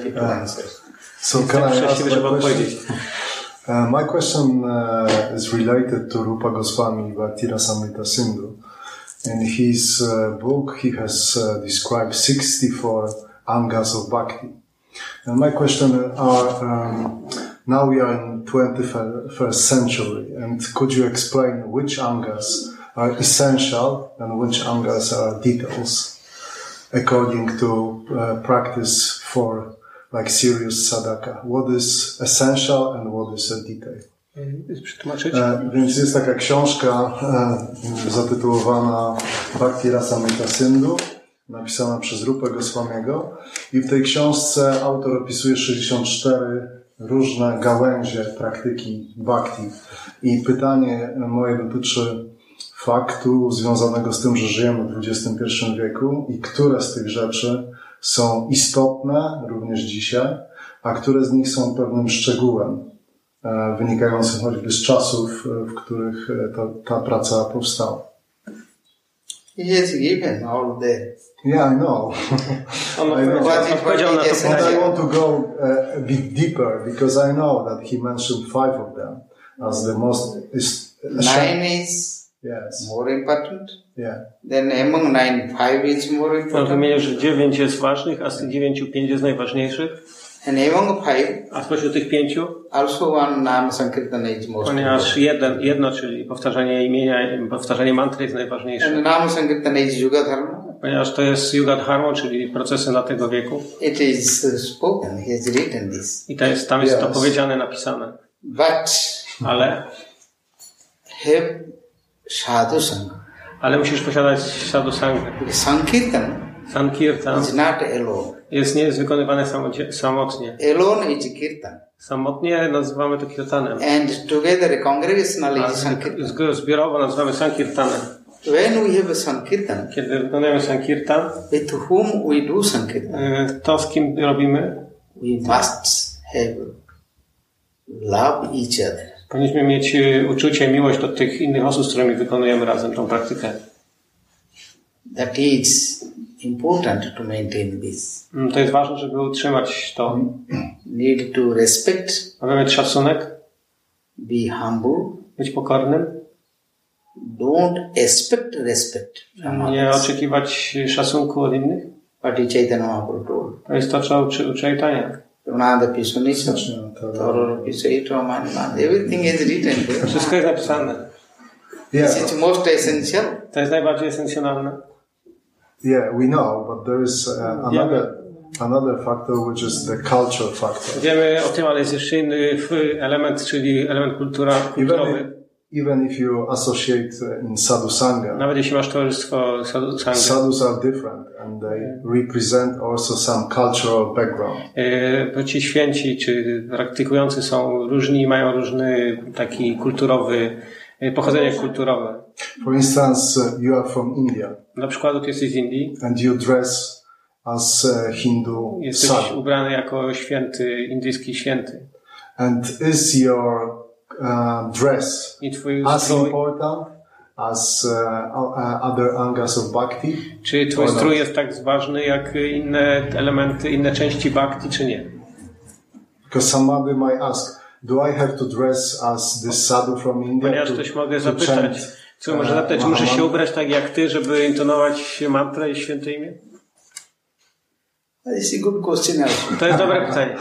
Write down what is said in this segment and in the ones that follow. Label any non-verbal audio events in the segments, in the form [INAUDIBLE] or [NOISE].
question. I happy to answer. So can I ask my question? Uh, my question uh, is related to Rupa Goswami Bhaktirasamrita Sindhu. In his uh, book, he has uh, described 64 angas of bhakti. And my question are, um, now we are in 21st century, and could you explain which angas are essential and which angas are details according to uh, practice for like serious sadhaka? What is essential and what is a detail? Przetłumaczyć? E, więc jest taka książka e, zatytułowana Bhakti Rasamrita Sindhu, napisana przez Rupę Goswamiego i w tej książce autor opisuje 64 różne gałęzie praktyki bhakti. I pytanie moje dotyczy faktu związanego z tym, że żyjemy w XXI wieku i które z tych rzeczy są istotne również dzisiaj, a które z nich są pewnym szczegółem e, wynikającym choćby z czasów, e, w których e, ta, ta praca powstała. Has given all there. Yeah, I know. [LAUGHS] On I know. odpowiedział, odpowiedział na to But But I want to go a bit deeper because I know that he mentioned five of them as the most is Nine is Yes. more important. Yeah. Then among nine, five is more On important. wymienił, że dziewięć jest ważnych, a z tych dziewięciu pięć jest najważniejszych. And among five, A spośród tych pięciu, also one Nam Sankirtana is most ponieważ jeden, jedno, czyli powtarzanie imienia, powtarzanie mantry jest najważniejsze. And Nam Sankirtana is Yuga Dharma. Ponieważ to jest Yuga Dharma, czyli procesy na tego wieku. It is spoken. He has written this. I to jest, tam jest to Yes. powiedziane, napisane. But Ale, have sadhu sangha. ale musisz posiadać sadhu sangha. Sankirtan Sankirtan is not alone. jest, nie jest wykonywane samodzie- samotnie. Alone is kirtan. Samotnie nazywamy to kirtanem. And together congregational A is Sankirtan. zbiorowo nazywamy sankirtanem. When we have a Sankirtan, Kiedy wykonujemy sankirtan, with whom we do Sankirtan, y, to z kim robimy? we must have love each other. Powinniśmy mieć y, uczucie, miłość do tych innych osób, z którymi wykonujemy razem tą praktykę. That is important to maintain this. Mm, To jest ważne, żeby utrzymać to. Need to respect, Mamy mieć szacunek, be humble, być pokornym, don't expect respect from nie others. oczekiwać szacunku od innych. What Chaitanya Mahaprabhu. To jest to, co uczy, uczy Chaitanya. Pisunisha, Zaczniemy to. Tororo Pisaito Manman. Everything is written there. Wszystko jest napisane. Yeah. This is most essential. To jest najbardziej esencjonalne. Yeah, we know, but there is uh, another another factor which is the culture factor. Wiemy o tym, ale jest jeszcze inny element, czyli element kultura, Even kulturowy. Even if you associate uh, in sadhu sangha, Nawet jeśli masz towarzystwo sadhu sangha. sadhus are different and they represent also some cultural background. E, Ci święci czy praktykujący są różni i mają różny taki kulturowy, e, pochodzenie kulturowe. For instance, uh, you are from India Na przykład ty jesteś z Indii, and you dress as a Hindu jesteś sadhu. ubrany jako święty, indyjski święty. And is your uh, dress as strój, important as uh, uh, other angas of bhakti? czy twój Or not? strój jest tak ważny jak inne elementy, inne części bhakti, czy nie? Because somebody might ask, do I have to dress as this sadhu from India? Ponieważ to- ktoś mogę zapytać, chant, co może uh, zapytać, czy muszę się ubrać tak jak ty, żeby intonować mantrę i święte imię? This is a good question also. To jest dobre pytanie.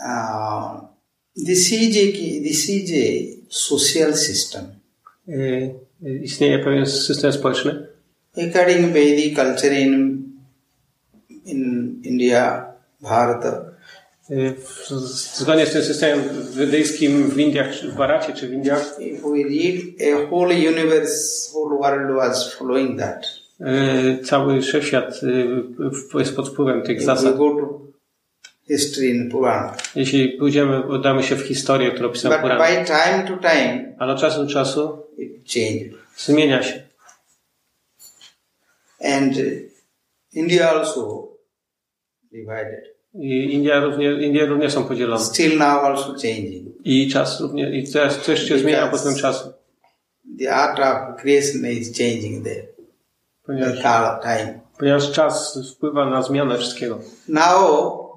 Uh, a this is a social system. Istnieje pewien system społeczny. According Vedic culture in in India, Bharata, w- Zgodnie z tym systemem wydyjskim w Indiach, w Baracie czy w Indiach, we read a whole universe, whole world was following that. y, cały wszechświat y, w- jest pod wpływem tych If we zasad. go to history in Purana, Jeśli pójdziemy, udamy się w historię, którą pisał but Puran, by time to time ale od czasu do czasu it zmienia się. and uh, India also divided. I India również, Indie również są podzielone. Still now also changing. I czas również, i teraz coś się zmienia po tym czasu. The art of creation is changing there. ponieważ, kala time. ponieważ czas wpływa na zmianę wszystkiego. Now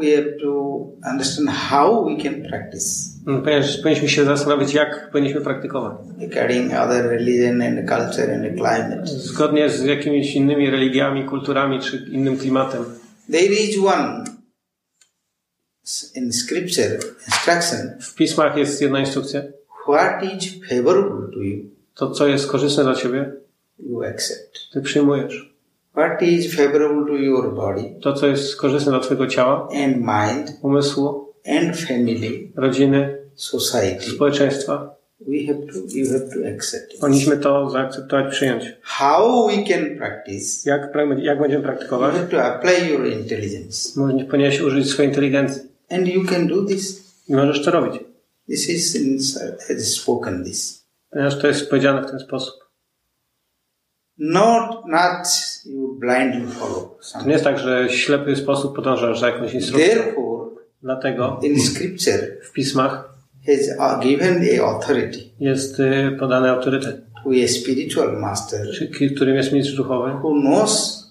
we have to understand how we can practice Ponieważ powinniśmy się zastanowić, jak powinniśmy praktykować. according other religion and culture and climate. Zgodnie z jakimiś innymi religiami, kulturami czy innym klimatem. There is one in scripture instruction W pismach jest jedna instrukcja. what is favorable to you, To, co jest korzystne dla ciebie, you accept. ty przyjmujesz. What is favorable to your body To, co jest korzystne dla twojego ciała, and mind umysłu, and family, rodziny, society, społeczeństwa. we have to you have to accept it. Powinniśmy to zaakceptować, przyjąć. How we can practice? Jak, jak będziemy You praktykować? have to apply your intelligence, Możesz- Powinieneś użyć swojej inteligencji. and you can do this. I możesz to robić. This is in, has spoken this. Ponieważ to jest powiedziane w ten sposób. Not not you blindly follow To nie jest tak, że w ślepy sposób podążasz za jakąś instrukcją. Therefore, Dlatego in scripture w pismach has uh, given a authority jest y, podany autorytet, to a spiritual master którym jest mistrz duchowy, who knows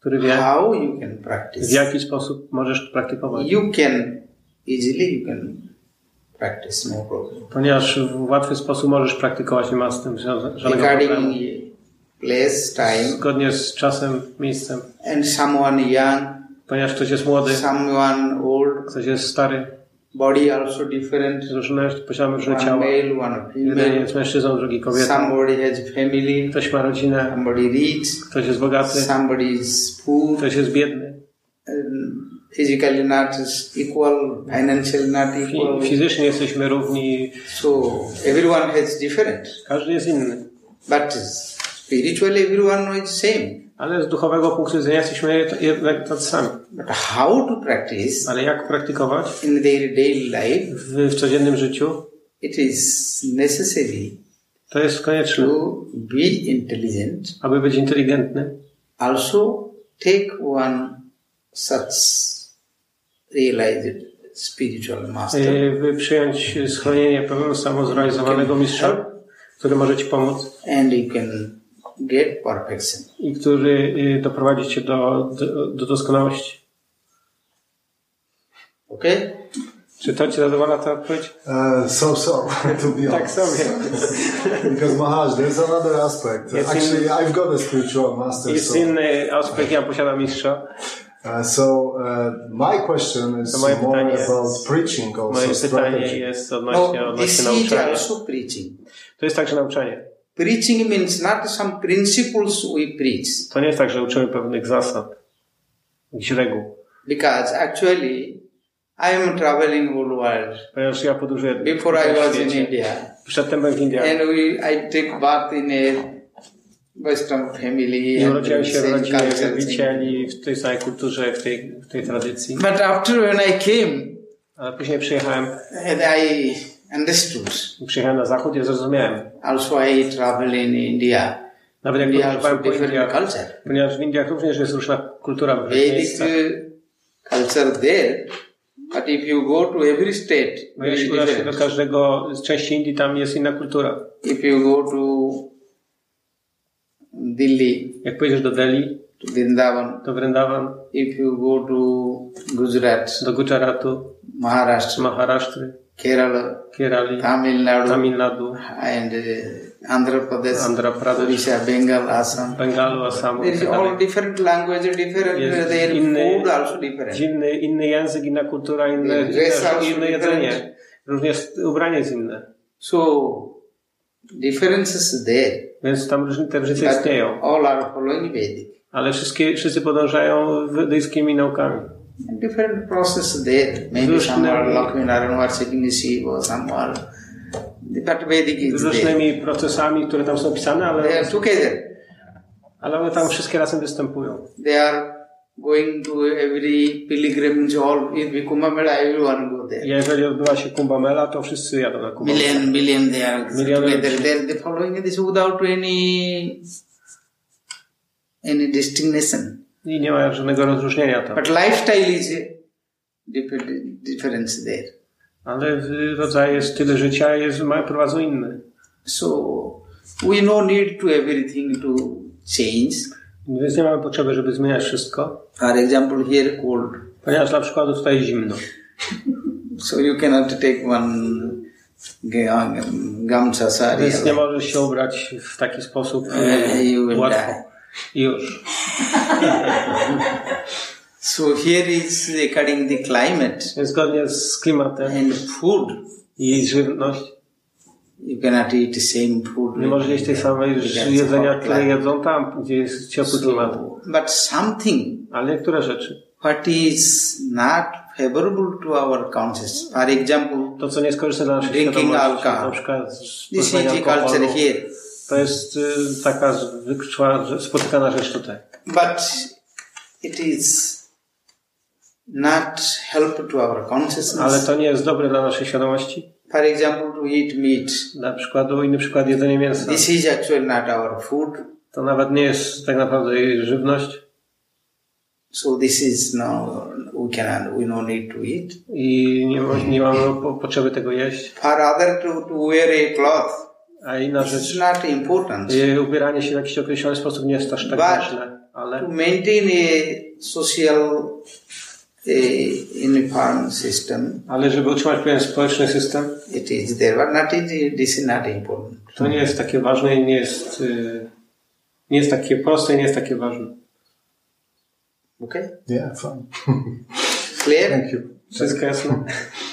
który wie, how you can w practice. jaki sposób możesz praktykować. You can easily you can practice, no problem. Ponieważ w łatwy sposób możesz praktykować, nie ma z tym ża- żadnego problemu. Place, time, Zgodnie z czasem, miejscem. and someone young, Ponieważ ktoś jest młody, someone old, ktoś jest stary, body also different. różne, posiadamy różne One ciała. male, one Jeden female. jest mężczyzną, drugi kobietą. Somebody has family, Ktoś ma rodzinę, somebody rich, ktoś jest bogaty, somebody is poor, ktoś jest biedny. um, physically not equal, financially not equal. Fi- Fizycznie jesteśmy równi, So everyone has different, każdy jest inny. but spiritually everyone is same. Ale z duchowego punktu widzenia jesteśmy jednak tacy sami. But how to practice Ale jak praktykować in their daily life? w, w codziennym życiu, It is necessary to jest konieczne. to be intelligent. Aby być inteligentny, Also take one such realized spiritual master. y, by przyjąć schronienie pewnego samozrealizowanego mistrza, który może Ci pomóc and you can get perfection. i który y, doprowadzi Cię do, do, do doskonałości. Okay? Czy to Ci zadowala ta odpowiedź? Uh, so so, to be Tak honest. sobie. Because Maharaj, there's another aspect. Yes, Actually, in- I've got a spiritual master. Jest So, inny aspekt, ja posiadam mistrza. uh, so uh, my question is more pytanie jest- about preaching also, Moje pytanie strategy. jest odnośnie, Now, odnośnie nauczania. To jest także nauczanie. Preaching means not some principles we preach, To nie jest tak, że uczymy pewnych zasad, jakichś reguł. because actually I am traveling whole world. Ponieważ ja podróżuję Before I was in. India, Przedtem byłem w Indiach. and we I take bath in a Western family I urodziłem się w rodzinie wielbicieli, w tej samej kulturze, w tej, w tej tradycji. But after when I came, Ale później przyjechałem, and I understood. przyjechałem na zachód i zrozumiałem. Also, I travel in India. Nawet jak India podróżowałem po Indiach, culture. ponieważ w Indiach również jest różna kultura w Vedic culture there, but if you go to every state, very jeśli udasz do każdego z części Indii, tam jest inna kultura. If you go to Delhi, Jak pojedziesz do Delhi, to Vrindavan, do Vrindavan, if you go to Gujarat, do Gujaratu, Maharashtra, Maharashtra, Kerala, Kerali, Tamil Nadu, Tamil Nadu, and uh, Andhra Pradesh, Andhra Pradesh, Odisha, Bengal, Assam. Bengalu, Assamu There is all different language, different, their inny- food also different. Inny, inny język, inna kultura, inne, Dress inne, also inne different. jedzenie. Również ubranie jest inne. So, differences there. Więc tam różne, te różnice istnieją. all are following Vedic. Ale wszystkie, wszyscy podążają wedyjskimi naukami. Different process there. Maybe Różne- some are Lakshminarayan worshipping Shiva, or some are. But Vedic is there. Różnymi procesami, które tam są pisane, They are together. ale one tam wszystkie razem występują. They are going to every pilgrimage, all we Kumbh Mela, everyone go there. Jeżeli odbywa się Kumbh Mela, to wszyscy jadą na Kumbh Mela. Million, billion, they are Million together. They are they following this without any any distinction. I nie ma żadnego rozróżnienia tam. But lifestyle is difference there. Ale rodzaje, stylu życia jest, ma- prowadzą inne. So we no need to everything to change. Więc nie mamy potrzeby, żeby zmieniać wszystko, For example, here cold. ponieważ dla przykładu tutaj zimno. [LAUGHS] So you cannot take one ga- gamsa sari. Więc nie możesz się ubrać w taki sposób [LAUGHS] will łatwo. Już. [LAUGHS] So here is according the climate zgodnie z klimatem eh? and food. i żywność, You cannot eat the same food. nie możesz jeść tej samej jedzenia, które jedzą tam, gdzie jest ciepły klimat. So, but something Ale niektóre rzeczy, what is not favorable to our conscience. For example, to co nie jest korzystne dla naszej Drinking alcohol. na przykład this is the culture here. To jest y, taka zwykła, spotykana rzecz tutaj. But it is not helpful to our consciousness. Ale to nie jest dobre dla naszej świadomości. For example, to eat meat. Na przykład, inny przykład, jedzenie mięsa. This is actually not our food. To nawet nie jest tak naprawdę jej żywność So this is no, we cannot, we no need to eat. i nie, nie mamy po- potrzeby tego jeść. For other to, to wear a cloth, A inna rzecz, not important. y, ubieranie się w jakiś określony sposób nie jest aż tak But- ważne, To ale, maintain a social a uniform system, ale żeby utrzymać pewien społeczny system, it is there, but not it, this is not important. to nie jest takie ważne i nie jest, y, nie jest takie proste i nie jest takie ważne. Okay? Yeah, fine. Clear? Thank you. Wszystko jasne? [LAUGHS]